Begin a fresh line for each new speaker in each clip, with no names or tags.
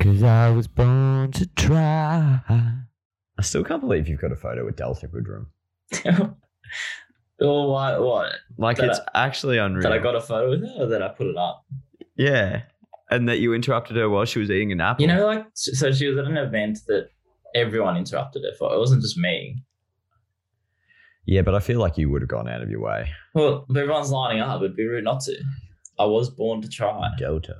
Cause I was born to try. I still can't believe you've got a photo with Delta Goodrem.
or oh, what? What?
Like
That
it's actually unreal.
That I got a photo with her, or that I put it up?
yeah. And that you interrupted her while she was eating an apple.
You know, like so she was at an event that everyone interrupted her for. It wasn't just me.
Yeah, but I feel like you would have gone out of your way.
Well, if everyone's lining up. It'd be rude not to. I was born to try.
Delta.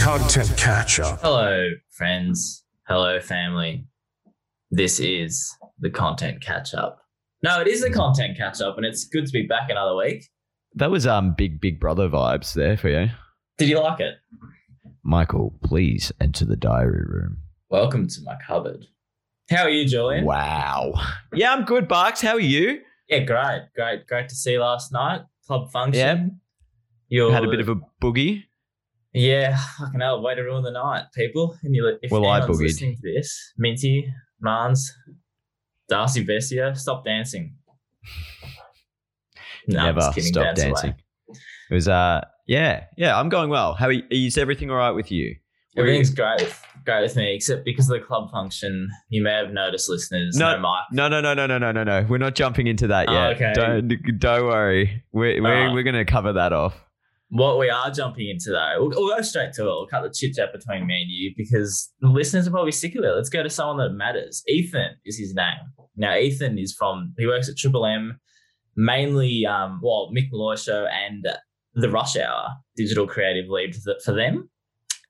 Content catch up.
Hello, friends. Hello, family. This is the content catch up. No, it is the content catch up, and it's good to be back another week.
That was um big big brother vibes there for you.
Did you like it?
Michael, please enter the diary room.
Welcome to my cupboard. How are you, Julian?
Wow. Yeah, I'm good, Barks. How are you?
Yeah, great, great, great to see last night. Club function.
Yeah.
You
Had a bit of a boogie.
yeah. Fucking hell, way to ruin the night, people. And you, if
Well, I boogied.
listening to this, Minty, Mans, Darcy Vescio, stop dancing. No,
Never stop
dance away.
dancing. It was uh yeah, yeah, I'm going well. How are you, is everything all right with you? Are you-
Everything's great, with- with me, except because of the club function. You may have noticed, listeners,
No,
no, mic.
No, no, no, no, no, no, no, no. We're not jumping into that
Oh,
yet.
okay.
Don't don't worry. We're we're,
Alright.
we're gonna cover that off.
What we are jumping into though, we'll, we'll go straight to it. We'll cut the chit chat between me and you because the listeners are probably sick of it. Let's go to someone that matters. Ethan is his name. Now, Ethan is from, he works at Triple M, mainly, um, well, Mick Molloy Show and the Rush Hour digital creative lead for them.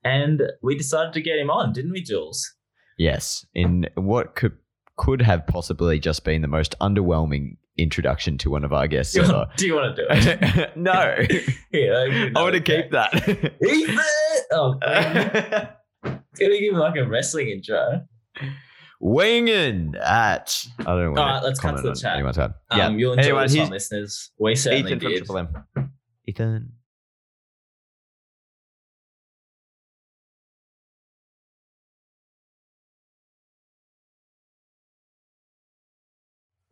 And we decided to get him on, didn't we, Jules?
Yes, in what could could have possibly just been the most underwhelming introduction to one of our guests
Do you, want, do you want to do it?
no,
yeah,
I want to keep that.
Ethan! Oh, can we give him like a wrestling intro?
Winging at I don't know.
All right, let's cut to the chat. Um,
Yeah,
you'll enjoy
Anyone,
this one, listeners. We certainly
Ethan from
did.
Triple M. Ethan.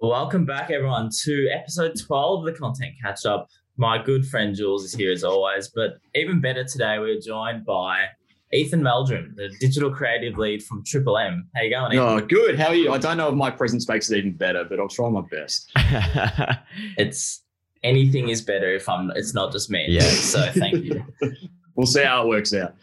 Welcome back, everyone, to episode 12 of the Content Catch Up. My good friend Jules is here as always, but even better today, we're joined by Ethan Meldrum, the digital creative lead from Triple M. How you going, Ethan?
Oh, good. How are you? I don't know if my presence makes it even better, but I'll try my best.
It's anything is better if I'm. It's not just me.
Yeah.
So thank you.
We'll see how it works out.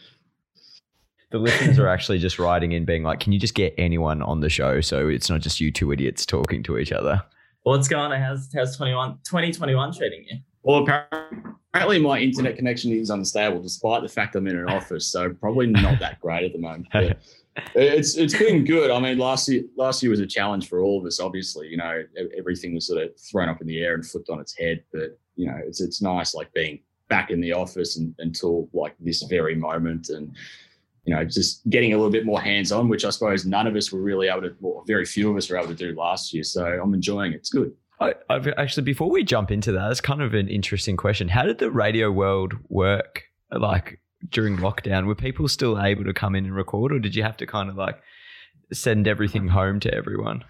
The listeners are actually just writing in, being like, "Can you just get anyone on the show so it's not just you two idiots talking to each other?"
What's going on? How's how's 21, 2021 treating you?
Well, apparently my internet connection is unstable, despite the fact I'm in an office. So probably not that great at the moment. But it's it's been good. I mean, last year last year was a challenge for all of us. Obviously, you know, everything was sort of thrown up in the air and flipped on its head. But you know, it's it's nice like being back in the office and, until like this very moment and you know just getting a little bit more hands on which i suppose none of us were really able to well, very few of us were able to do last year so i'm enjoying it it's good
I, I've actually, before we jump into that, it's kind of an interesting question. How did the radio world work? Like during lockdown, were people still able to come in and record, or did you have to kind of like send everything home to everyone?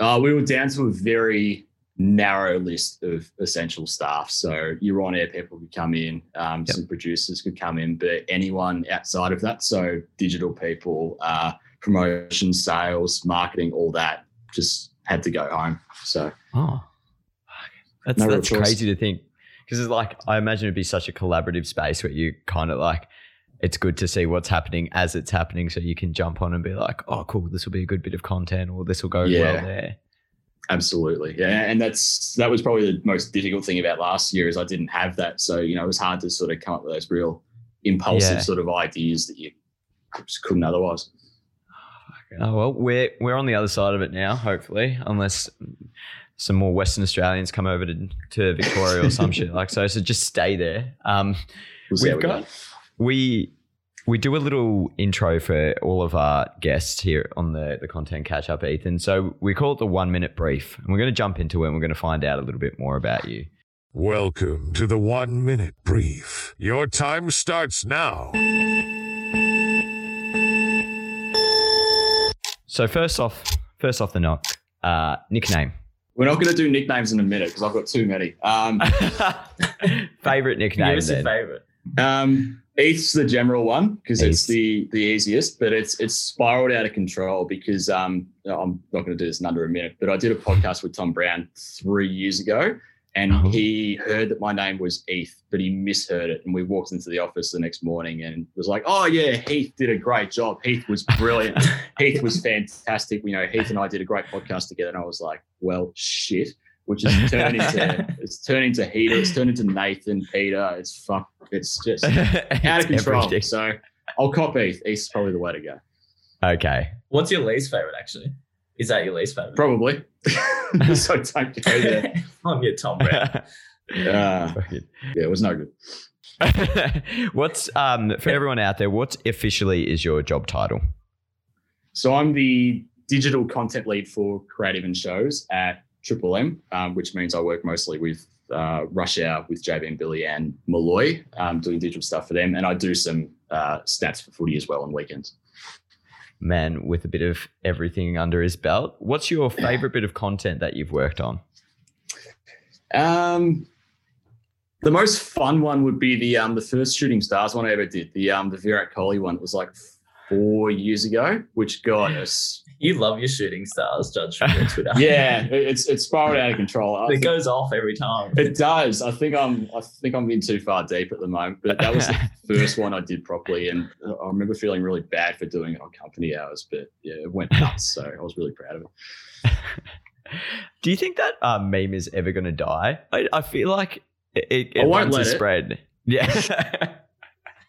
uh, we were down to a very narrow list of essential staff so your on-air people could come in um,
Yep.
some producers could come in but anyone outside of that so digital people uh, promotion sales marketing all that just had to go home so
Oh, that's
No
that's crazy to think because it's like I imagine it'd be such a collaborative space where you kind of like it's good to see what's happening as it's happening, so you can jump on and be like, oh, cool, this will be a good bit of content, or this will go
Yeah.
well there.
Absolutely. Yeah. And that's that was probably the most difficult thing about last year is I didn't have that. So, you know, it was hard to sort of come up with those real impulsive
Yeah.
sort of ideas that you just couldn't otherwise.
Oh well, we're we're on the other side of it now, hopefully, unless some more Western Australians come over to, to Victoria or some shit like so. So just stay there. Um,
we'll
we've
we
got
go.
we we do a little intro for all of our guests here on the the content catch up, Ethan. So we call it the one minute brief, and we're going to jump into it. and We're going to find out a little bit more about you.
Welcome to the one minute brief. Your time starts now.
So first off, first off the knock, uh, nickname.
We're not going to do nicknames in a minute because I've got too many. Um,
favorite
Give
nickname
us your favorite.
um, Eith's the general one because it's the the easiest, but it's it's spiraled out of control because um, I'm not going to do this in under a minute. But I did a podcast with Tom Browne three years ago, and
Oh.
he heard that my name was Eith, but he misheard it. And we walked into the office the next morning and was like, "Oh yeah, Heath did a great job. Heath was brilliant. Heath was fantastic. You know, Heath and I did a great podcast together." And I was like, "Well, shit." Which is turned into it's turned into Heater, it's turned into Nathan, Peter. It's fuck. It's just out
It's
of control.
everything.
So I'll cop Eith. Eith's probably the way to go.
Okay.
What's your least favorite? Actually, is that your least favorite?
Probably. so don't go there.
I'm your Tom Browne.
Uh, yeah, it was no good.
what's um for everyone out there? What officially is your job title?
So I'm the digital content lead for creative and shows at Triple M, um, which means I work mostly with uh, Rush Hour with JB and Billy and Molloy, um, doing digital stuff for them, and I do some uh, stats for footy as well on weekends.
Man with a bit of everything under his belt. What's your favorite bit of content that you've worked on?
Um, the most fun one would be the um, the first Shooting Stars one I ever did. The um, the Virat Kohli one. It was like four years ago, which got us.
You love your shooting stars, judge from your Twitter.
Yeah, it's it's spiraled out of control. I
it
think-
goes off every time.
It does. I think I'm. I think I'm in too far deep at the moment. But that was the first one I did properly, and I remember feeling really bad for doing it on company hours. But yeah, it went nuts. So I was really proud of it.
Do you think that um, meme is ever going to die? I, I feel like it, it, it
won't
runs a
let it.
spread. Yeah,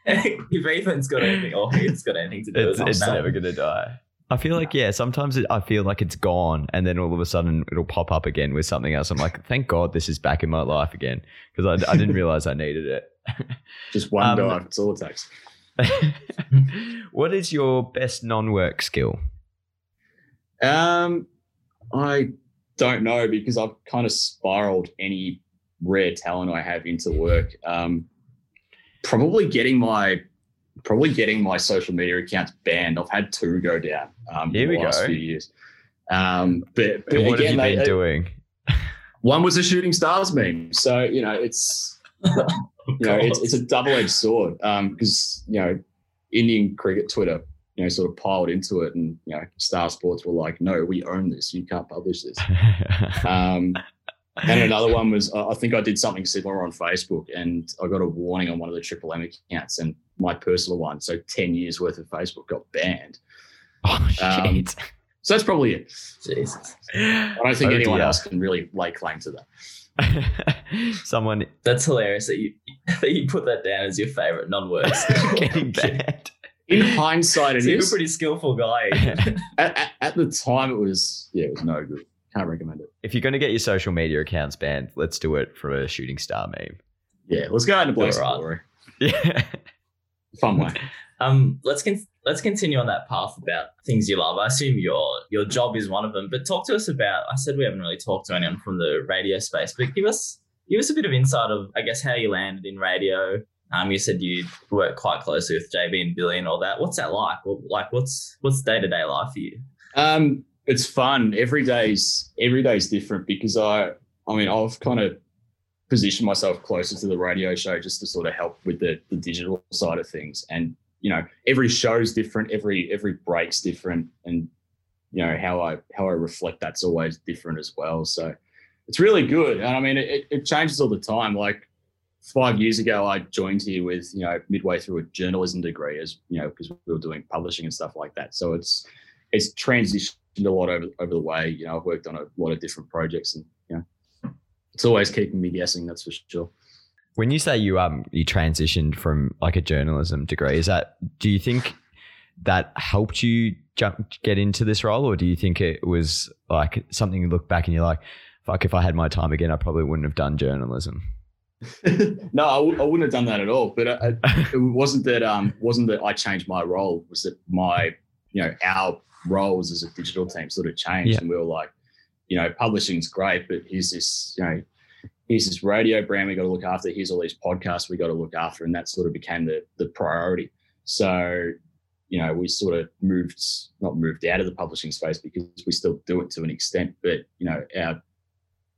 if Ethan's got anything or he's got anything to do
it's,
with
it's never going to die. I feel like yeah. Sometimes it, I feel like it's gone, and then all of a sudden it'll pop up again with something else. I'm like, thank God this is back in my life again because I, I didn't realize I needed it.
Just one
Um,
dive. It's all it takes.
what is your best non-work skill?
Um, I don't know because I've kind of spiraled any rare talent I have into work. Um, probably getting my probably getting my social media accounts banned. I've had two go down um,
Here
in the
we
last
go.
few years. Um, but, but
what
again,
have you been
they-
doing?
one was a shooting stars meme. So you know, it's you know, it's, it's a double edged sword because you know, Indian cricket Twitter, you know, sort of piled into it, and you know, Star Sports were like, "No, we own this. You can't publish this." Um, and another one was, I I think I did something similar on Facebook, and I got a warning on one of the Triple M accounts, and my personal one, so ten years worth of Facebook got banned.
oh shit!
Um, So that's probably it.
Jesus.
I don't think
Oh,
anyone
dear.
else can really lay claim to that.
Someone
That's hilarious that you that you put that down as your favorite non-work skill.
getting banned.
In hindsight, it
So you're a pretty skillful guy.
At, at, at the time, it was yeah, it was no good. Can't recommend it.
If you're going to get your social media accounts banned, let's do it for a shooting star meme.
Yeah, let's go out and play some
Alright.
glory.
Yeah.
Fun way.
Um, let's con- let's continue on that path about things you love. I assume your your job is one of them, but talk to us about. I said we haven't really talked to anyone from the radio space, but give us give us a bit of insight of, I guess, how you landed in radio. Um, you said you work quite closely with JB and Billy and all that. What's that like? What, like, what's what's day to day life for you?
Um, it's fun. Every day's every day's different because I I mean I've kind of positioned myself closer to the radio show just to sort of help with the, the digital side of things. And you know, every show's different, every every break's different, and you know how I how I reflect that's always different as well. So it's really good. And I mean it, it changes all the time. Like five years ago I joined here with, you know, midway through a journalism degree as, you know, because we were doing publishing and stuff like that. So it's it's transitioned a lot over over the way. You know, I've worked on a lot of different projects, and you know, it's always keeping me guessing. That's for sure.
When you say you um you transitioned from like a journalism degree, is that do you think that helped you jump get into this role, or do you think it was like something you look back and you're like, fuck, if I had my time again, I probably wouldn't have done journalism.
no, I w- I wouldn't have done that at all. But I, I- it wasn't that um wasn't that I changed my role. It was that my you know our roles as a digital team sort of changed,
Yeah.
and we were like, you know, publishing's great, but here's this you know. Here's this radio brand we got to look after. Here's all these podcasts we got to look after, and that sort of became the the priority. So, you know, we sort of moved, not moved out of the publishing space because we still do it to an extent, but you know, our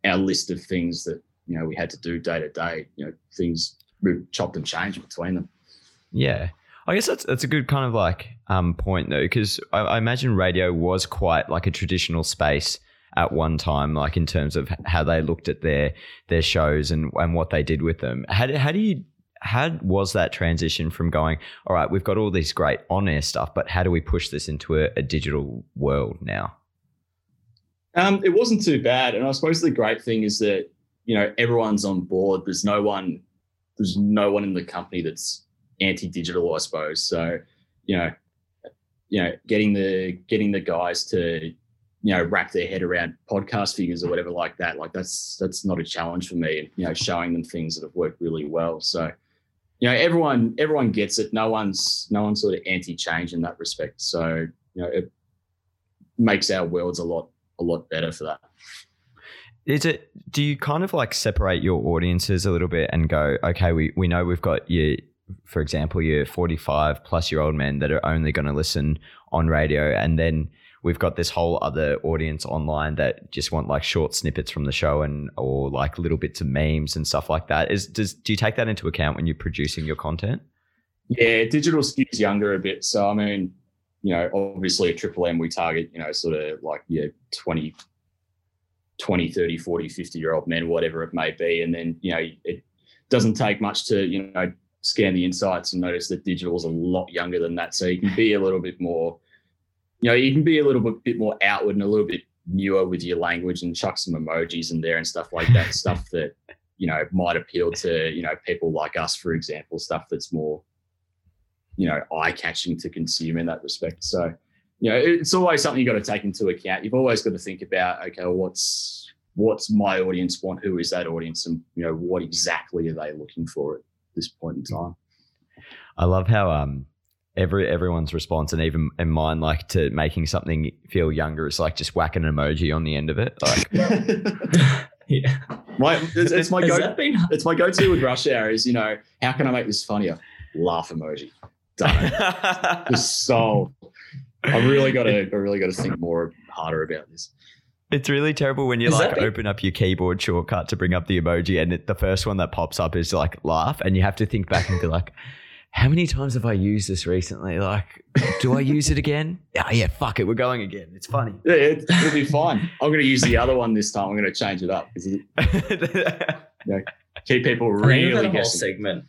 our list of things that you know we had to do day to day. You know, things moved, chopped and changed between them.
Yeah. I guess that's that's a good kind of like um, point though, because I, I imagine radio was quite like a traditional space at one time, like in terms of how they looked at their their shows and and what they did with them. How do, how do you how was that transition from going all right we've got all this great on air stuff but how do we push this into a, a digital world now
um, it wasn't too bad and i suppose the great thing is that you know everyone's on board there's no one there's no one in the company that's anti-digital i suppose. So you know you know getting the getting the guys to you know wrap their head around podcast figures or whatever like that like that's that's not a challenge for me you know showing them things that have worked really well. So you know everyone everyone gets it. No one's no one's sort of anti-change in that respect. So you know it makes our worlds a lot a lot better for that.
Is it do you kind of like separate your audiences a little bit and go okay we, we know we've got your for example your 45 plus year old men that are only going to listen on radio and then we've got this whole other audience online that just want like short snippets from the show and or like little bits of memes and stuff like that. Is does do you take that into account when you're producing your content?
Yeah, digital skews younger a bit. So I mean, you know, obviously at Triple M we target, you know, sort of like yeah, 20 20, 30, 40, 50 year old men, whatever it may be. And then, you know, it doesn't take much to, you know, scan the insights and notice that digital is a lot younger than that. So you can be a little bit more you know, you can be a little bit, bit more outward and a little bit newer with your language and chuck some emojis in there and stuff like that. stuff that, you know, might appeal to, you know, people like us, for example, stuff that's more, you know, eye catching to consume in that respect. So, you know, it's always something you've got to take into account. You've always got to think about, okay, well, what's what's my audience want? Who is that audience? And you know, what exactly are they looking for at this point in time?
I love how um every everyone's response and even in mine like to making something feel younger is like just whack an emoji on the end of it like.
Yeah.
My it's, it's my go
been-
it's my go-to with rush hour is you know how can i make this funnier? Laugh emoji. Done. Just solved i really got to i really got to think more harder about this
It's really terrible when you
Is
like open up your keyboard shortcut to bring up the emoji, and it, the first one that pops up is like laugh, and you have to think back and be like, "How many times have I used this recently? Like, do I use it again? Yeah, yeah, fuck it, we're going again. It's funny."
yeah, it, it'll be fine i'm going to use the other one this time i'm going to change it up because it, keep people
I think
really
a whole
guessing
segment.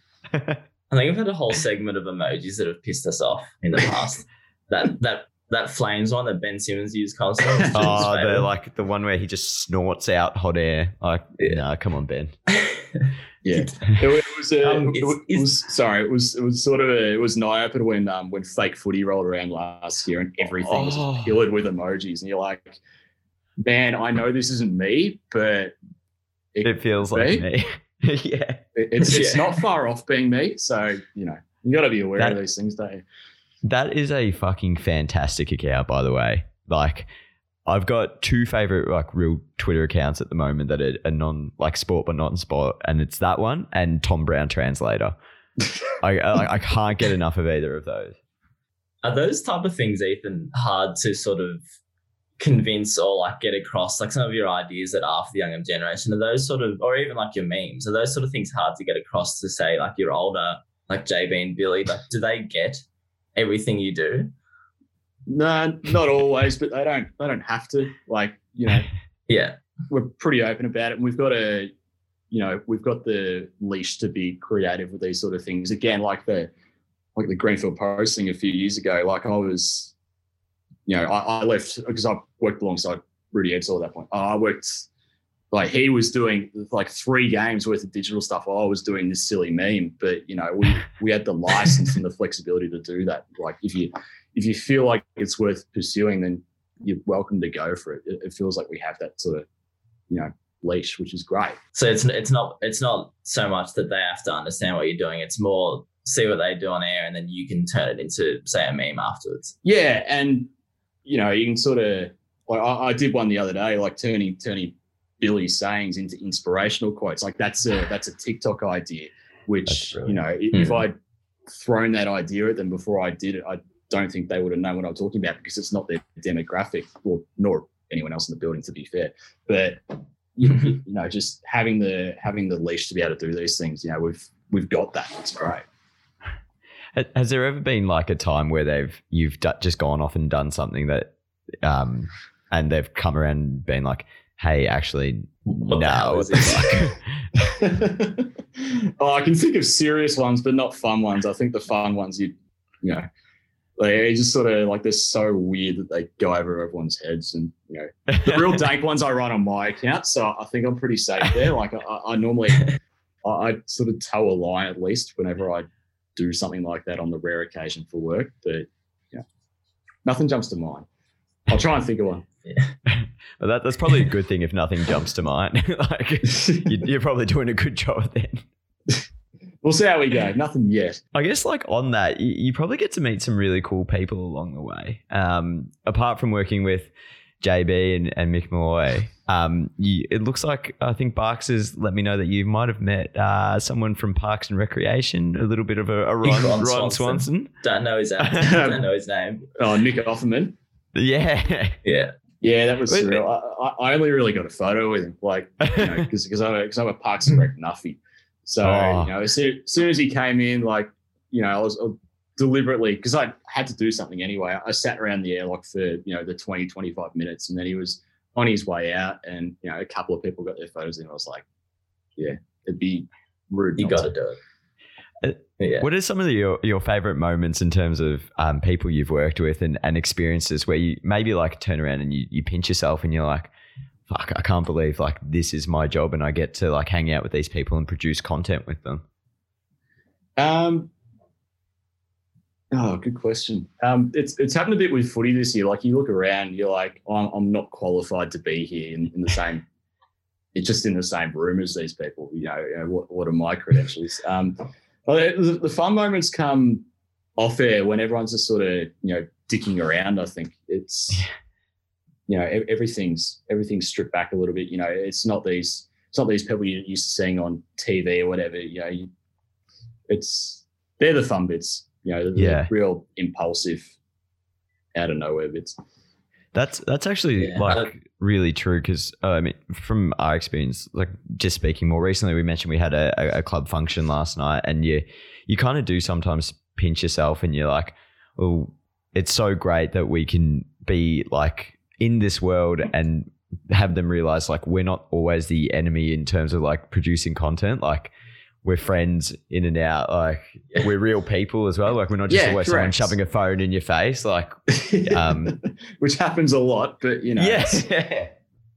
I think we've had a whole segment of emojis that have pissed us off in the past. that that that flames one that Ben Simmons used constantly. is
oh, the
favourite.
like the one where he just snorts out hot air. Like,
Yeah.
nah, come on, Ben.
yeah it, was- it was, uh,
Um,
it, was- it was sorry it was it was sort of a, it was an eye opener when um when fake footy rolled around last year and everything was
Oh.
just pillared with emojis and you're like man i know this isn't me but it,
It feels like
Me?
me. yeah.
it- it's it's
Yeah.
not far off being me so you know you got to be aware
That-
of these things don't you
That is a fucking fantastic account, by the way. Like, I've got two favorite like real Twitter accounts at the moment that are, are non like sport but not in sport, and it's that one and Tom Browne Translator. I, I I can't get enough of either of those.
Are those type of things, Ethan, hard to sort of convince or like get across? Like some of your ideas that are for the younger generation, are those sort of, or even like your memes, are those sort of things hard to get across to say like you're older, like JB and Billy? Like, do they get everything you do?
no not always but they don't they don't have to like you know
Yeah.
we're pretty open about it. And we've got a, you know, we've got the leash to be creative with these sort of things. Again, like the, like the Greenfield Post thing a few years ago. Like I was, you know, I, I left because I worked alongside Rudy Edsall at that point. I worked, like he was doing like three games worth of digital stuff. while I was doing this silly meme, but you know, we we had the license and the flexibility to do that. Like if you if you feel like it's worth pursuing, then you're welcome to go for it. It, it feels like we have that sort of, you know, leash, which is great.
So it's it's not it's not so much that they have to understand what you're doing. It's more see what they do on air, and then you can turn it into say a meme afterwards.
Yeah, and you know, you can sort of like I, I did one the other day, like turning turning Billy's sayings into inspirational quotes. Like that's a that's a TikTok idea, which you know, i- if
Hmm.
I'd thrown that idea at them before I did it, I don't think they would have known what I'm talking about because it's not their demographic, or nor anyone else in the building, to be fair. But you, you know, just having the having the leash to be able to do these things, you know, we've we've got that. It's great.
Has there ever been like a time where they've you've d- just gone off and done something that, um, and they've come around and been like, "Hey, actually,
What
no." Like,
oh, I can think of serious ones, but not fun ones. I think the fun ones, you, you know, they just sort of like they're so weird that they go over everyone's heads, and you know, the real dank ones I run on my account, so I think I'm pretty safe there. Like I, I normally, I, I sort of toe a line at least whenever I do something like that on the rare occasion for work, but yeah, nothing jumps to mind. I'll try and think of one.
Well, that, that's probably a good thing if nothing jumps to mind. like, you, you're probably doing a good job then.
We'll see how we go. Nothing yet.
I guess like on that, you, you probably get to meet some really cool people along the way. Um, apart from working with JB and, and Mick Molloy, um, you, it looks like I think Barks has let me know that you might have met uh, someone from Parks and Recreation, a little bit of a, a Ron,
Ron
Ron,
Swanson.
Swanson.
Don't know his don't know his name.
Oh, Nick Offerman.
Yeah.
Yeah.
Yeah, that was surreal. I, I I only really got a photo with him, like because because I'm because I'm a Parks and Rec nuffy. So
Oh.
you know, as soon, as soon as he came in, like you know, I was uh, deliberately because I had to do something anyway. I sat around the airlock for you know the 20, 25 minutes, and then he was on his way out, and you know, a couple of people got their photos, and I was like, yeah, it'd be rude.
You got to do it. Yeah.
What are some of the, your your favorite moments in terms of um, people you've worked with and, and experiences where you maybe like turn around and you, you pinch yourself and you're like, fuck, I can't believe like this is my job and I get to like hang out with these people and produce content with them.
Um. Oh, good question. Um, it's it's happened a bit with footy this year. Like you look around, you're like, I'm, I'm not qualified to be here in, in the same. It's just in the same room as these people. You know, you know, what what are my credentials? Um, well, the, the fun moments come off air when everyone's just sort of you know dicking around. I think it's you know everything's everything's stripped back a little bit. You know, it's not these it's not these people you're used to seeing on TV or whatever. You know, you, it's they're the fun bits. You know, the, the
Yeah.
real impulsive, out of nowhere bits.
That's that's actually
Yeah.
like really true because uh, I mean, from our experience, like just speaking more recently, we mentioned we had a, a, club function last night, and you you kind of do sometimes pinch yourself, and you're like, oh, it's so great that we can be like in this world and have them realize like we're not always the enemy in terms of like producing content, like. We're friends in and out. Like we're real people as well. Like we're not just
Yeah,
always someone shoving a phone in your face. Like Um,
which happens a lot. But you know, it's-
yeah,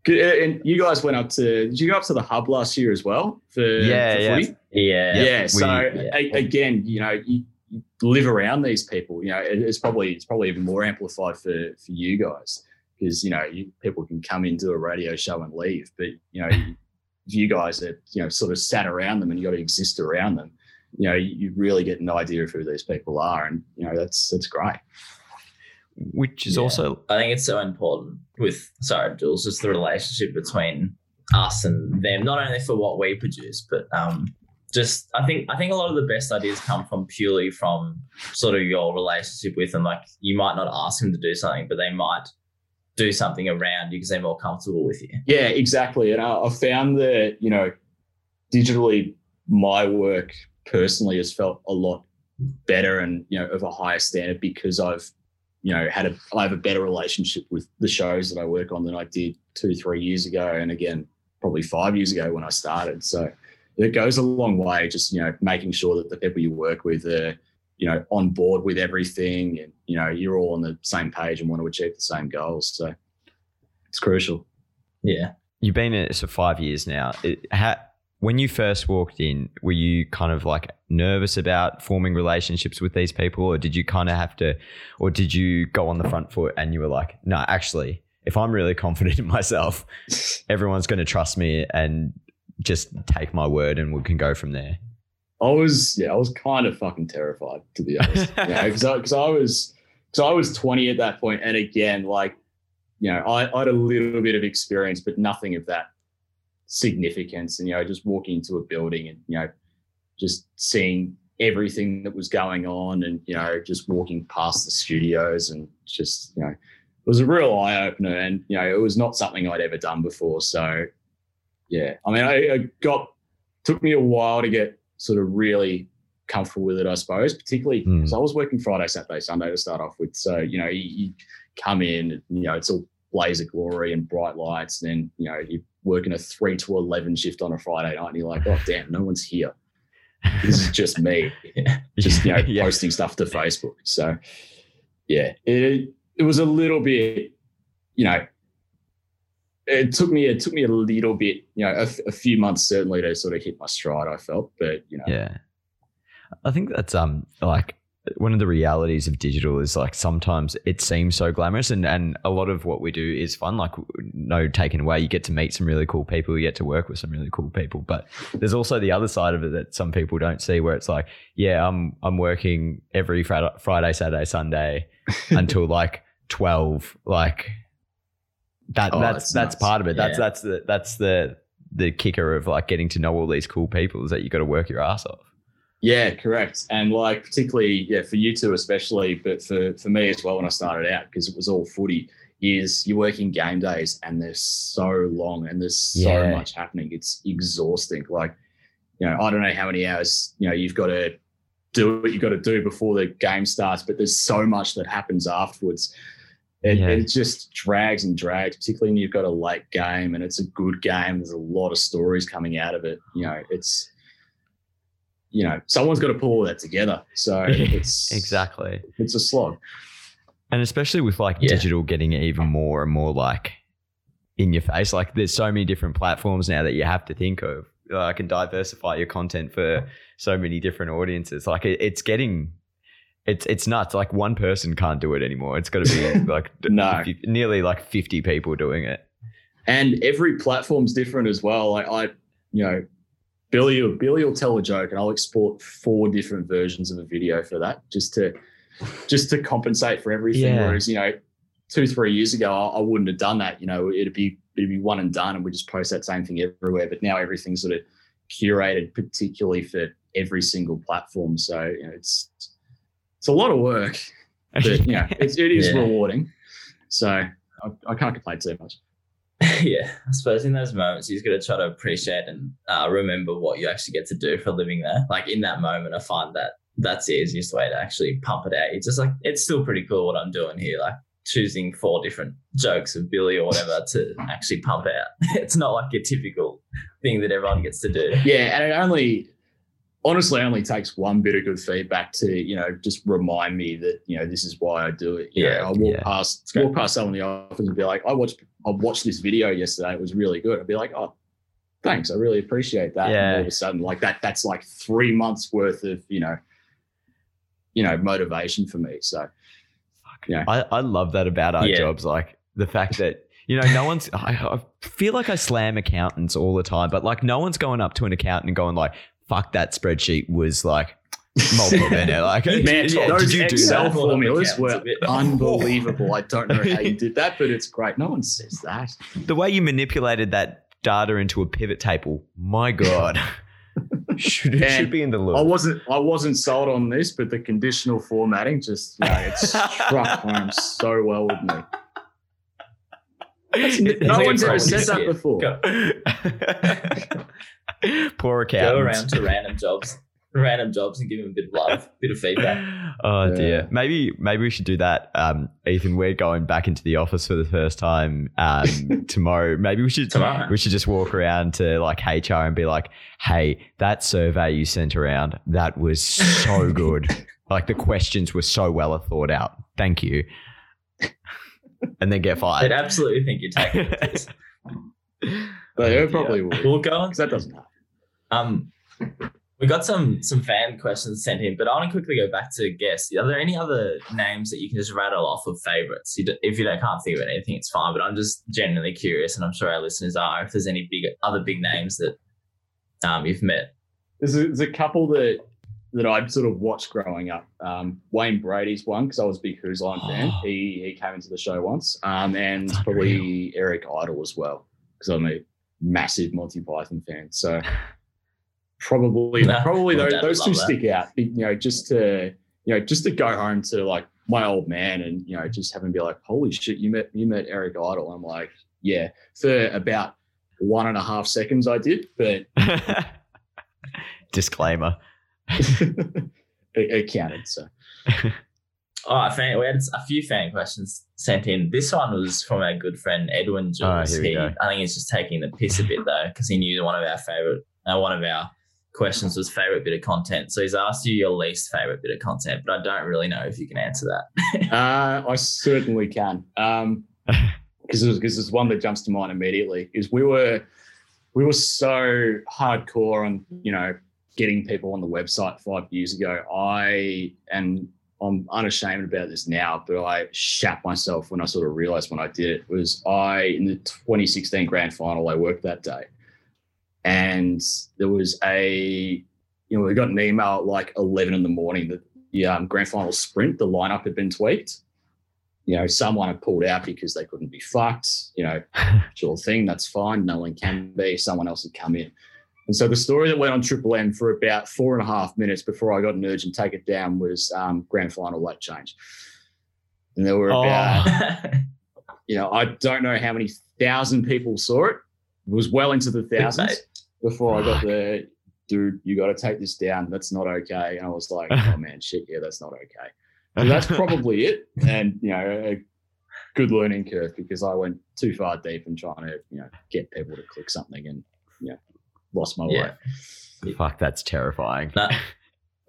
uh, And you guys went up to? Did you go up to the hub last year as well for,
Yeah,
for
yeah.
footy?
Yeah.
Yeah.
we-
so
yeah.
a- again, you know, you, you live around these people. You know, it- it's probably it's probably even more amplified for for you guys because you know you, people can come into a radio show and leave, but you know, you, guys that you know sort of sat around them and you got to exist around them. You know, you, you really get an idea of who these people are, and you know that's that's great.
which is
Yeah.
also
I think it's so important with sorry, Jules, just the relationship between us and them, not only for what we produce, but um just I think I think a lot of the best ideas come from purely from sort of your relationship with them. Like you might not ask them to do something, but they might do something around you because they're more comfortable with you.
Yeah, exactly. And I, I found that, you know, digitally, my work personally has felt a lot better and, you know, of a higher standard because I've, you know, had a, I have a better relationship with the shows that I work on than I did two, three years ago. And again, probably five years ago when I started. So it goes a long way, just, you know, making sure that the people you work with are, you know, on board with everything and, you know, you're all on the same page and want to achieve the same goals. So it's crucial.
Yeah.
you've been in it for five years now. It, ha, when you first walked in, were you kind of like nervous about forming relationships with these people, or did you kind of have to, or did you go on the front foot and you were like, no, actually, if I'm really confident in myself, everyone's going to trust me and just take my word, and we can go from there.
I was yeah, I was kind of fucking terrified to be honest. yeah, because I, I was because I was 20 at that point, and again, like you know, I, I had a little bit of experience, but nothing of that significance. And you know, just walking into a building and you know, just seeing everything that was going on, and you know, just walking past the studios, and just you know, it was a real eye opener. And you know, it was not something I'd ever done before, so yeah, I mean, I, I got took me a while to get sort of really comfortable with it, I suppose, particularly
Hmm.
because I was working Friday, Saturday, Sunday to start off with. So, you know, you, you come in, you know, it's all blaze of glory and bright lights. And then, you know, you're working a three to 11 shift on a Friday night and you're like, oh, damn, no one's here. This is just me, just, you know,
Yeah.
posting stuff to Facebook. So, yeah, it, it was a little bit, you know, it took me it took me a little bit, you know, a few months certainly to sort of hit my stride. I felt, but you know,
Yeah. I think that's um like one of the realities of digital is like sometimes it seems so glamorous and and a lot of what we do is fun like no taken away you get to meet some really cool people you get to work with some really cool people but there's also the other side of it that some people don't see where it's like yeah I'm I'm working every Friday, Friday Saturday Sunday until like 12 like that
Oh,
that's
it's
that's part of it that's
Yeah.
that's the that's the the kicker of like getting to know all these cool people is that you got to work your ass off
Yeah, correct. And like particularly, yeah, for you two especially, but for for me as well when I started out because it was all footy. Is you're working game days and they're so long and there's so
Yeah.
much happening. It's exhausting. Like, you know, I don't know how many hours you know you've got to do what you've got to do before the game starts, but there's so much that happens afterwards. It,
Yeah.
it just drags and drags, particularly when you've got a late game and it's a good game. There's a lot of stories coming out of it. You know, it's you know, someone's got to pull all that together. So it's
exactly
it's a slog.
and especially with like
Yeah.
digital getting even more and more like in your face like there's so many different platforms now that you have to think of like and diversify your content for so many different audiences like it, it's getting it's it's nuts like one person can't do it anymore it's got to be like
No.
nearly like 50 people doing it
And every platform's different as well. Like I, you know, Billy will Billy will tell a joke and I'll export four different versions of a video for that just to just to compensate for everything.
Yeah.
Whereas, you know, two, three years ago, I, I wouldn't have done that. You know, it'd be it'd be one and done and we just post that same thing everywhere. But now everything's sort of curated particularly for every single platform. So, you know, it's it's a lot of work. But you know, it's, it is
Yeah.
rewarding. So I, I can't complain too much.
yeah, I suppose in those moments you just got to try to appreciate and uh, remember what you actually get to do for a living there. Like in that moment, I find that that's the easiest way to actually pump it out. It's just like it's still pretty cool what I'm doing here. Like choosing four different jokes of Billy or whatever to actually pump out. It's not like a typical thing that everyone gets to do.
Yeah, and it only honestly only takes one bit of good feedback to you know just remind me that you know this is why I do it. You know,
Yeah,
I walk
yeah.
past walk past someone in the office and be like, I watched I watched this video yesterday. It was really good. I'd be like, oh, thanks. I really appreciate that. And all of a sudden, like that, that's like three months worth of you know, you know, motivation for me. So yeah,
I, I love that about our
Yeah.
jobs. Like the fact that, you know, no one's, I, I feel like I slam accountants all the time, but like no one's going up to an accountant and going like, fuck that spreadsheet was like multiple minute. Like,
Man,
yeah,
those
did you do
Excel
that?
formulas were unbelievable. I don't know how you did that, but it's great. No one says that.
The way you manipulated that data into a pivot table, my God. should, it should be in the
I wasn't I wasn't sold on this, but the conditional formatting just you know, it struck home so well with me.
It's
No one's ever said that before.
Go,
Poor
go around to random jobs, random jobs, and give them a bit of love, bit of feedback.
Oh
Yeah.
dear. Maybe maybe we should do that. Um, Ethan, we're going back into the office for the first time um, tomorrow. Maybe we should
Tomorrow.
we should just walk around to like HR and be like, "Hey, that survey you sent around, that was so good. like the questions were so well thought out. Thank you." and then get fired.
I'd absolutely think you're taking the piss.
But
Oh,
it probably would.
We'll go on
Because that doesn't happen.
Um, we got some some fan questions sent in, but I want to quickly go back to guests. Are there any other names that you can just rattle off of favorites? You do, if you don't can't think of anything, it's fine. But I'm just genuinely curious, and I'm sure our listeners are. If there's any big other big names that um you've met.
There's a, there's a couple that that I'd sort of watched growing up. Um, Wayne Brady's one because I was a big Whose Line fan.
Oh.
He he came into the show once, um, and
That's
probably Eric Idle as well because I'm a massive Monty Python fan. So probably
Nah,
probably those, those two
love that.
stick out. You know, just to you know just to go home to like my old man and you know just have him be like, holy shit, you met you met Eric Idle. I'm like, yeah, for about one and a half seconds I did, but
Disclaimer.
it, it counted. So
Oh, fan, we had a few fan questions sent in. This one was from our good friend Edwin Jules.
Oh, here we
He-
go.
I think he's just taking the piss a bit though, because he knew one of our favorite, uh, one of our questions was favorite bit of content. So he's asked you your least favorite bit of content, but I don't really know if you can answer that.
uh, I certainly can. Um, because because there's one that jumps to mind immediately is we were we were so hardcore on you know getting people on the website five years ago. I and I'm unashamed about this now, but I shat myself when I sort of realized when I did it was I in the 2016 grand final I worked that day, and there was a you know we got an email at like 11 in the morning that the um, grand final sprint the lineup had been tweaked you know, someone had pulled out because they couldn't be fucked, you know, sure thing, that's fine. No one can be. Someone else had come in. And so the story that went on Triple M for about four and a half minutes before I got an urgent take it down was um, grand final late change. And there were
Oh.
about, you know, I don't know how many thousand people saw it. It was well into the thousands before I got there, dude, you got to take this down. That's not okay. And I was like, oh man, shit, yeah, that's not okay. And that's probably it. And you know, a good learning curve because I went too far deep in trying to, you know, get people to click something and you know, lost my
Yeah.
way.
Fuck, that's terrifying.
No,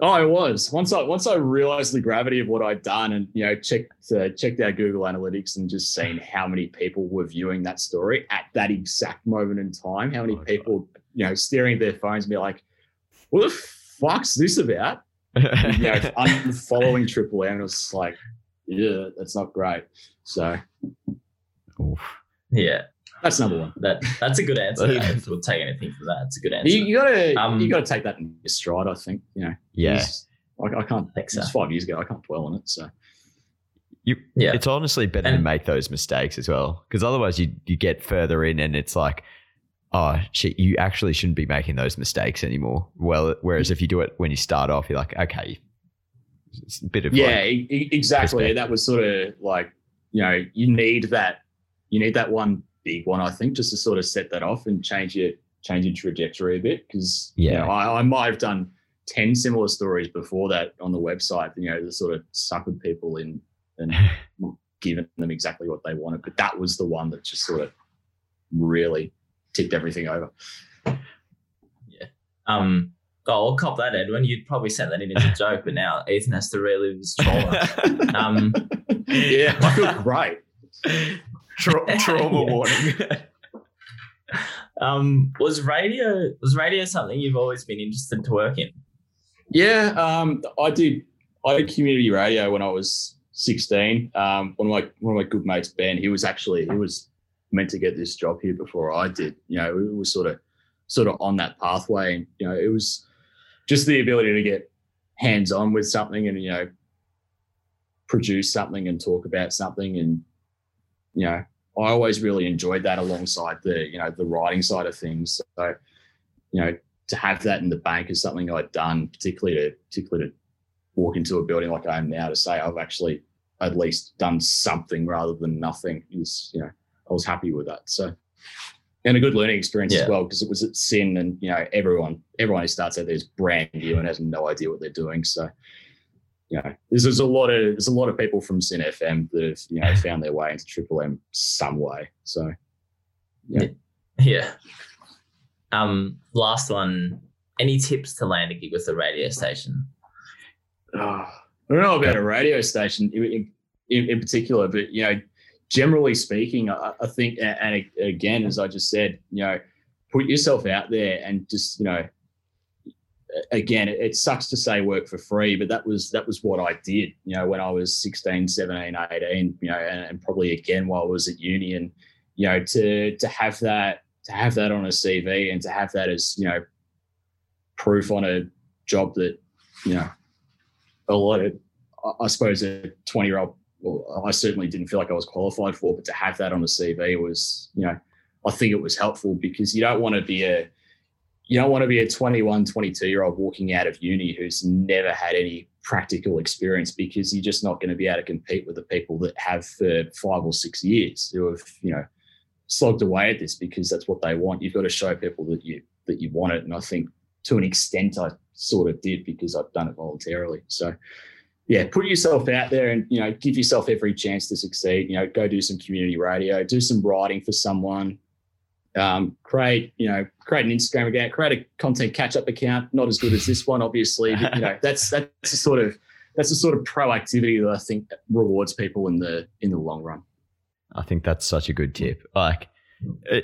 Oh, I was. Once I once I realized the gravity of what I'd done and you know, checked uh, checked out Google Analytics and just seen how many people were viewing that story at that exact moment in time, how many
Oh, God.
People, you know, staring at their phones and be like, what the fuck's this about? you know, unfollowing Triple M. It was like, yeah, that's not great. So
Oof.
yeah,
that's number one.
that that's a good answer. though, if we'll take anything from that. It's a good answer.
You, you gotta
Um,
you gotta take that in your stride. I think you know.
Yeah.
I, I can't.
think so.
It's five years ago. I can't dwell on it. So
You,
Yeah.
It's honestly better to make those mistakes as well, because otherwise you you get further in and it's like, oh shit, you actually shouldn't be making those mistakes anymore. Well, whereas if you do it when you start off, you're like, okay, it's a bit of
yeah,
like,
e- exactly. That was sort of like you know you need that you need that one big one. I think just to sort of set that off and change your change your trajectory a bit because you
Yeah.
know, I, I might have done ten similar stories before that on the website. You know, to sort of suckered people in and given them exactly what they wanted. But that was the one that just sort of really tipped everything over. Yeah.
Um, oh, I'll cop that, Edwin. You'd probably sent that in as a joke, but now Ethan has to relive his trauma. um,
yeah, I feel great.
Tra- trauma
Yeah.
warning.
um, was radio was radio something you've always been interested to work in?
Yeah, um, I did. I did community radio when I was 16. Um, one of my one of my good mates, Ben, he was actually he was meant to get this job here before I did. You know, it was sort of sort of on that pathway, and you know, it was just the ability to get hands on with something and you know produce something and talk about something and you know I always really enjoyed that alongside the you know the writing side of things so you know to have that in the bank is something I'd done particularly to particularly to walk into a building like I am now to say I've actually at least done something rather than nothing is you know was happy with that so and a good learning experience
Yeah.
as well because it was at SYN and you know everyone everyone who starts out there is brand new and has no idea what they're doing so you know there's, there's a lot of there's a lot of people from SYN FM that have you know found their way into Triple M some way so yeah.
Yeah. Um, last one. Any tips to land a gig with a radio station?
Oh, I don't know about a radio station in, in, in particular, but you know, generally speaking, I, I think, and again, as I just said, you know, put yourself out there and just, you know, again, it, sucks to say work for free, but that was that was what I did, you know, when I was 16, 17, 18, you know, and, and probably again while I was at uni and, you know, to to have that to have that on a CV and to have that as, you know, proof on a job that, you know, a lot of, I suppose, a 20 year old, well, I certainly didn't feel like I was qualified for, but to have that on the CV was, you know, I think it was helpful because you don't want to be a, you don't want to be a 21, 22 year old walking out of uni who's never had any practical experience because you're just not going to be able to compete with the people that have for five or six years who have, you know, slogged away at this because that's what they want. You've got to show people that you that you want it, and I think to an extent I sort of did because I've done it voluntarily. So yeah, put yourself out there and you know give yourself every chance to succeed. You know, go do some community radio, do some writing for someone, um, create you know create an Instagram account, create a content catch up account. Not as good as this one, obviously. But, you know, that's that's the sort of that's the sort of proactivity that I think rewards people in the in the long run.
I think that's such a good tip. Like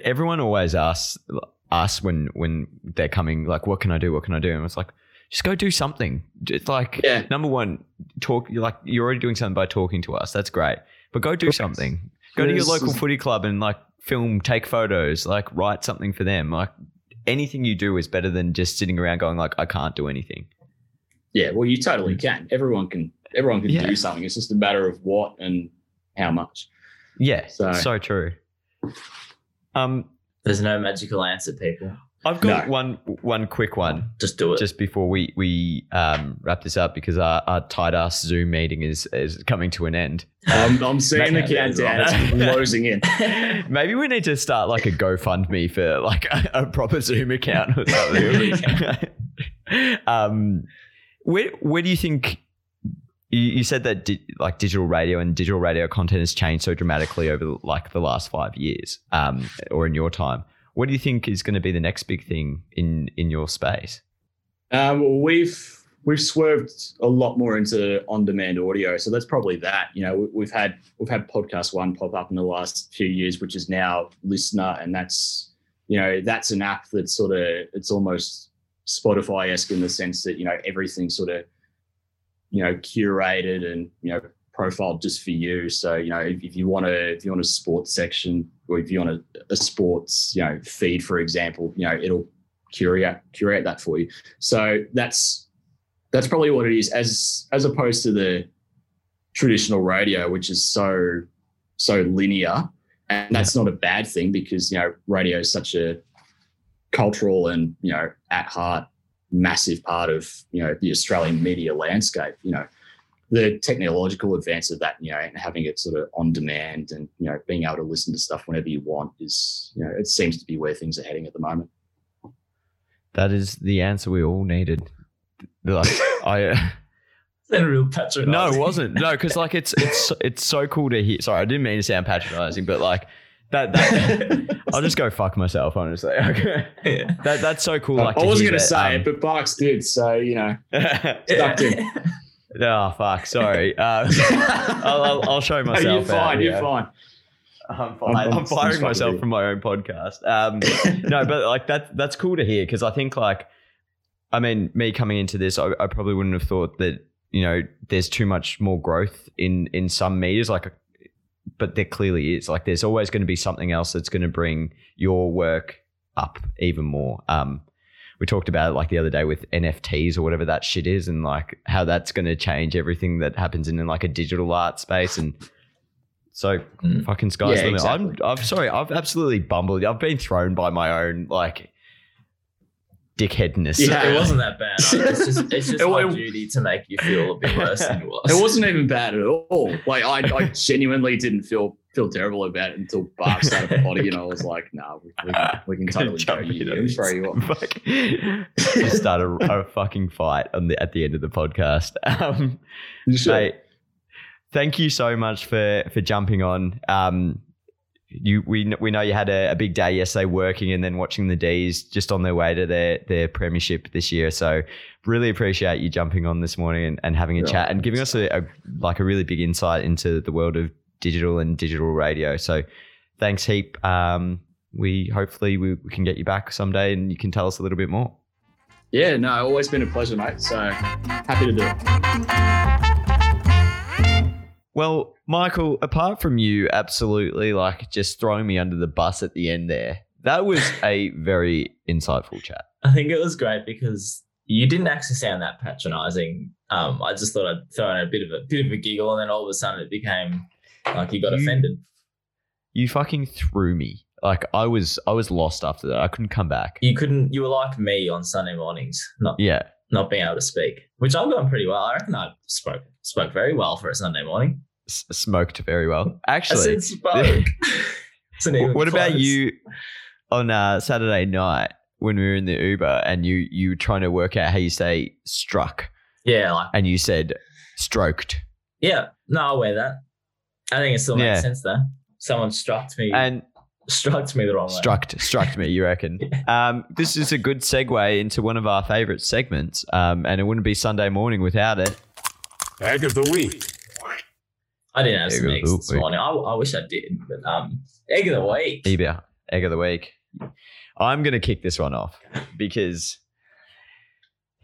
everyone always asks us when when they're coming, like, "What can I do? What can I do?" And it's like, just go do something. It's like
Yeah.
number one, talk. You're like you're already doing something by talking to us. That's great, but go do something. Go to your local footy club and like film, take photos, like write something for them. Like anything you do is better than just sitting around going like, I can't do anything.
Yeah, well, you totally can. Everyone can. Everyone can
Yeah.
do something. It's just a matter of what and how much.
Yeah, so,
So-
true. Um,
There's no magical answer, people.
I've got
No.
one one quick one.
Just do it.
just before we we um, wrap this up because our, our tight ass Zoom meeting is is coming to an end.
I'm, I'm seeing the
Maybe that is
countdown. It's closing in.
Maybe we need to start like a GoFundMe for like a, a proper Zoom account or something. um, where where do you think? You, you said that di- like digital radio and digital radio content has changed so dramatically over like the last five years, um, or in your time. What do you think is going to be the next big thing in in your space?
Um, we've we've swerved a lot more into on-demand audio, so that's probably that. You know, we, we've had we've had PodcastOne pop up in the last few years, which is now LiSTNR, and that's you know that's an app that's sort of it's almost Spotify-esque in the sense that you know everything's sort of you know curated and you know profiled just for you. So you know if, if you want to if you want a sports section or if you want a, a sports you know feed, for example, you know it'll curate curate that for you. So that's that's probably what it is, as as opposed to the traditional radio, which is so so linear, and that's not a bad thing because you know radio is such a cultural and you know at heart massive part of you know the Australian media landscape. You know the technological advance of that, you know, and having it sort of on demand and you know being able to listen to stuff whenever you want is you know it seems to be where things are heading at the moment.
That is the answer we all needed. Like I.
A real patronizing.
No, it wasn't. No, because like it's it's it's so cool to hear. Sorry, I didn't mean to sound patronizing, but like that. that I'll just go fuck myself, honestly. Okay.
yeah.
That that's so cool. Like
I wasn't
going
to say it, um, but Barks did, so you know. Stuck in.
Oh fuck, sorry. Uh, I'll, I'll, I'll show
No,
myself.
you're fine.
out,
you're
yeah.
fine.
I'm,
I'm-
fine. I'm, firing myself from my own podcast. Um, no, but like that that's cool to hear because I think like I mean me coming into this, I, I probably wouldn't have thought that you know there's too much more growth in in some medias like. But there clearly is. Like, there's always going to be something else that's going to bring your work up even more. Um, we talked about it like the other day with NFTs or whatever that shit is, and like how that's going to change everything that happens in, like a digital art space. And so,
Mm.
fucking sky's
Yeah,
the limit.
exactly.
I'm, I'm sorry, I've absolutely bumbled. I've been thrown by my own like dickheadness.
Yeah.
It wasn't that bad. It's just, it's just
It-
my
it-
duty to make you feel a bit worse than you was.
It wasn't even bad at all. Like I, I genuinely didn't feel feel terrible about it until Barks started the potty, and I was like, "Nah, we, we, can, we can totally
Jump
you throw you off."
Start a, a fucking fight on the at the end of the podcast. Um,
Sure.
Mate, thank you so much for for jumping on. Um, you we we know you had a, a big day yesterday working and then watching the D's just on their way to their their premiership this year. So really appreciate you jumping on this morning and, and having a
Yeah,
chat and giving us a, a like a really big insight into the world of digital and digital radio. So thanks heap. Um, we hopefully we, we can get you back someday and you can tell us a little bit more.
Yeah, no, always been a pleasure, mate. So happy to do it.
Well, Michael, apart from you absolutely like just throwing me under the bus at the end there, that was a very insightful chat.
I think it was great because you didn't actually sound that patronizing. Um, I just thought I'd throw in a bit of a bit of a giggle, and then all of a sudden it became like you got
You-
offended.
You fucking threw me. Like I was I was lost after that. I couldn't come back.
You couldn't. You were like me on Sunday mornings, not
Yeah.
not being able to speak, which I've gone pretty well. I reckon I spoke spoke very well for a Sunday morning.
S- smoked very well.
I
Actually,
said spoke. Isn't
what about you on uh, Saturday night when we were in the Uber and you you were trying to work out how you say struck
Yeah, like
and you said stroked
yeah. No, I'll wear that. I think it still makes
Yeah.
sense though. Someone struck me,
and
struck me the wrong way.
struck struck me. You reckon? Um, this is a good segue into one of our favorite segments, um, and it wouldn't be Sunday morning without it.
Egg of the week.
I didn't have
Egg
some eggs
the
this
week.
morning. I, I wish I did, but um, egg of the week.
Ebia, egg of the week. I'm going to kick this one off because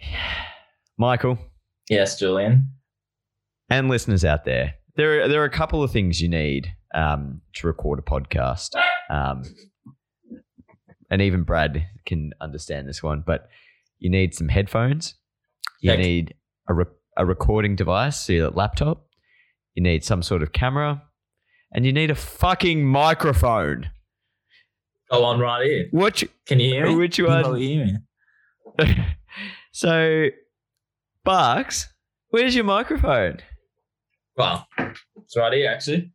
Michael
Yes, Julian.
and listeners out there, there are, there are a couple of things you need um, to record a podcast. Um, and even Brad can understand this one, but you need some headphones. You
Heck.
need a, re- a recording device, so your laptop. You need some sort of camera. And you need a fucking microphone.
Go on right here.
Which
Can you hear me?
Which
You
one?
probably hear me.
so, Bucks, where's your microphone?
Well, it's right here actually.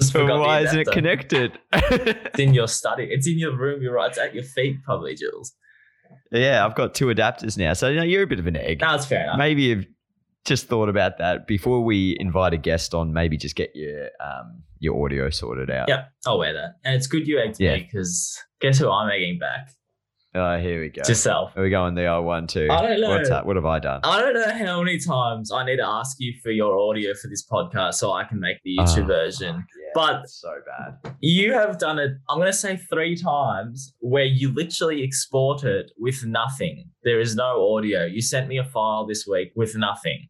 Just the
Why isn't it connected?
It's in your study. It's in your room. You're right. It's at your feet, probably, Jules.
yeah, I've got two adapters now. So, you know, you're a bit of an egg.
It's fair enough.
Maybe you've just thought about that before we invite a guest on. Maybe just get your um, your audio sorted out.
Yep, I'll wear that. And it's good you egged
Yeah.
me because guess who I'm egging back?
Oh, here we go.
Yourself.
Are we going the R one too?
I don't know.
What's that? What have I done?
I don't know how many times I need to ask you for your audio for this podcast so I can make the YouTube
Ah.
version.
Yeah,
But-
so bad.
You have done it, I'm going to say three times, where you literally export it with nothing. There is no audio. You sent me a file this week with nothing.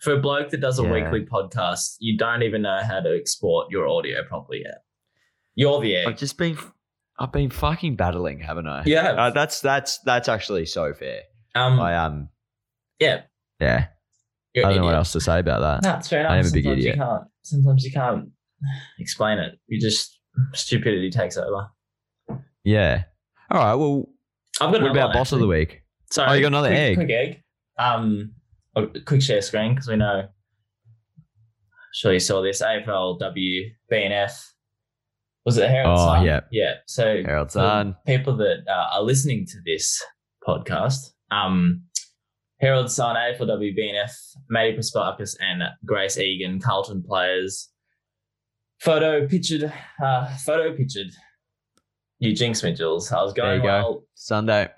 For a bloke that does a
Yeah.
weekly podcast, you don't even know how to export your audio properly yet. You're the egg.
I've just been, I've been fucking battling, haven't I?
Yeah.
Uh, that's that's that's actually so fair.
um,
I um,
yeah.
yeah. I don't know what else to say about that.
No, it's fair enough.
I am a big
Sometimes
idiot.
You can't, sometimes you can't explain it. You just stupidity takes over.
Yeah. All right. Well,
I've got
what about
one,
boss of the week?
Sorry,
Oh, you got another
quick,
egg.
Quick egg. Um, a quick share screen because we know. Sure, you saw this AFLW BNF. Was it Herald
Oh,
Sun?
yeah.
yeah. So
Herald Sun.
people that uh, are listening to this podcast, um, Herald Sun, AFLW BNF, Maddy Prespakis and Grace Egan, Carlton players. Photo pictured, uh, photo pictured. You jinxed me, Jules. I was going There
you go.
well
Sunday.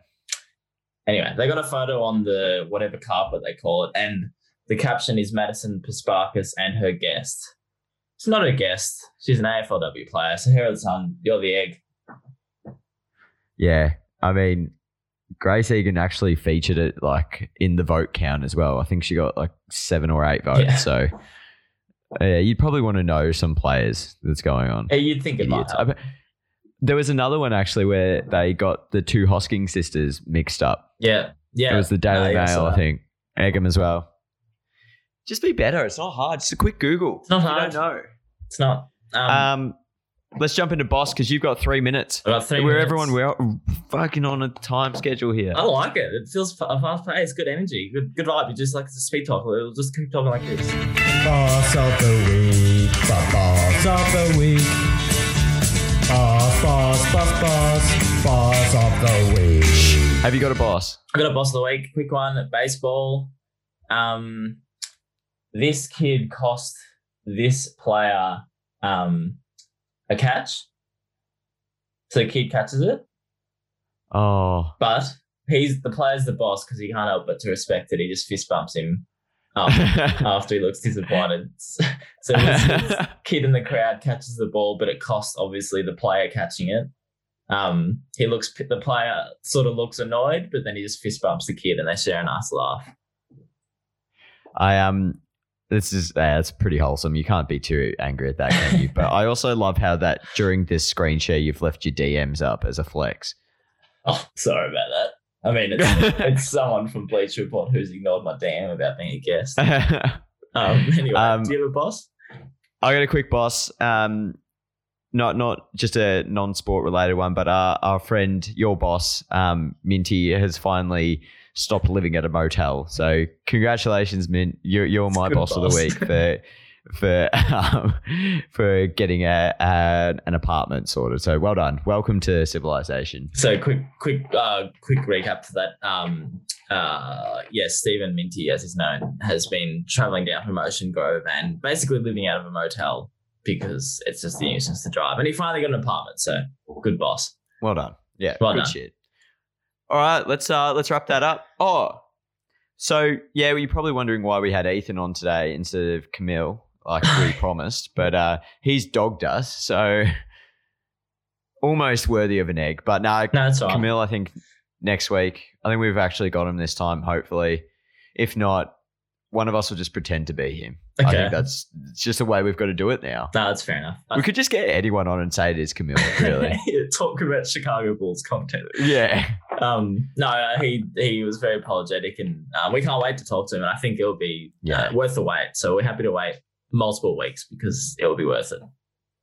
anyway, they got a photo on the whatever carpet they call it, and the caption is Madison Prespakis and her guest. It's not her guest. She's an AFLW player. So Herald Sun, you're the egg.
Yeah. I mean, Grace Egan actually featured it like in the vote count as well. I think she got like seven or eight votes.
Yeah.
So, yeah, you'd probably want to know some players that's going on.
Hey, you'd think it might
Idiots. I
help.
bet- there was another one actually where they got the two Hosking sisters mixed up.
Yeah, yeah.
it was the Daily
No,
Mail, I think. Eggum as well. Just be better. It's not hard. Just a quick Google.
It's not
You
hard.
don't know.
It's not. Um,
Um, let's jump into boss because you've got three minutes.
I got three
We're
minutes.
everyone. We're fucking on a time schedule here.
I like it. It feels fa- fast paced, good energy, good good vibe. You just like it's a speed talk. We'll just keep talking like this.
Boss of the week, boss of the week. Boss, boss, boss, boss, boss of the week.
Have you got a boss?
I got a boss of the week, quick one, baseball. Um, this kid cost this player um, a catch. So the kid catches it,
Oh,
but he's the player's the boss because he can't help but to respect it. He just fist bumps him up after he looks disappointed. so this kid in the crowd catches the ball, but it costs obviously the player catching it. Um, he looks the player sort of looks annoyed, but then he just fist bumps the kid, and they share a nice laugh.
I um, this is uh, it's pretty wholesome. You can't be too angry at that, can you? but I also love how that during this screen share, you've left your DMs up as a flex.
Oh, sorry about that. I mean, it's, it's someone from Bleacher Report who's ignored my DM about being a guest. Um, anyway,
Um,
do you have a boss?
I got a quick boss. Um, not not just a non-sport related one, but our our friend, your boss, um, Minty, has finally stopped living at a motel. So congratulations, Mint. You're you're my
Good
boss, of the week for for um, for getting a, a an apartment sorted. So well done. Welcome to civilization.
So quick, quick, uh, quick recap to that. Um, uh, yes, Stephen Minty, as he's known, has been traveling down from Ocean Grove and basically living out of a motel because it's just the nuisance to drive. And he finally got an apartment. So good boss.
Well done. Yeah,
Well
good
done.
shit. All right, let's uh let's wrap that up. Oh, so yeah, well, you're probably wondering why we had Ethan on today instead of Camille, like we promised, but uh he's dogged us, so almost worthy of an egg. But no,
No.
Camille, I think next week. I think we've actually got him this time. Hopefully, if not, one of us will just pretend to be him. I
Okay.
think that's it's just the way we've got to do it now.
No, that's fair enough.
We could just get anyone on and say it is Camille. Really?
Talk about Chicago Bulls content.
yeah.
Um, no, uh, he he was very apologetic, and um, we can't wait to talk to him. And I think it'll be
Yeah.
uh, worth the wait. So we're happy to wait multiple weeks because it will be worth it.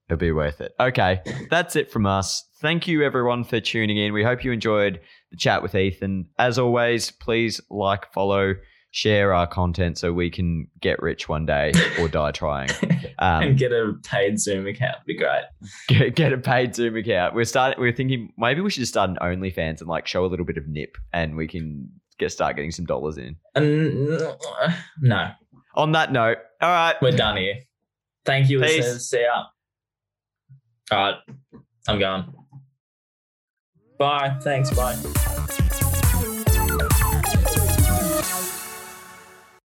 It'll be worth it. Okay, that's it from us. Thank you, everyone, for tuning in. We hope you enjoyed the chat with Ethan. As always, please like, follow, share our content so we can get rich one day or die trying.
and
Um,
get a paid Zoom account would be great.
get, get a paid Zoom account. We're starting. We're thinking maybe we should just start an OnlyFans and like show a little bit of nip, and we can get start getting some dollars in.
And uh, no,
On that note, all right.
we're done here. Thank you,
Peace.
listeners. See ya. All right, I'm gone. Bye. Thanks. Bye.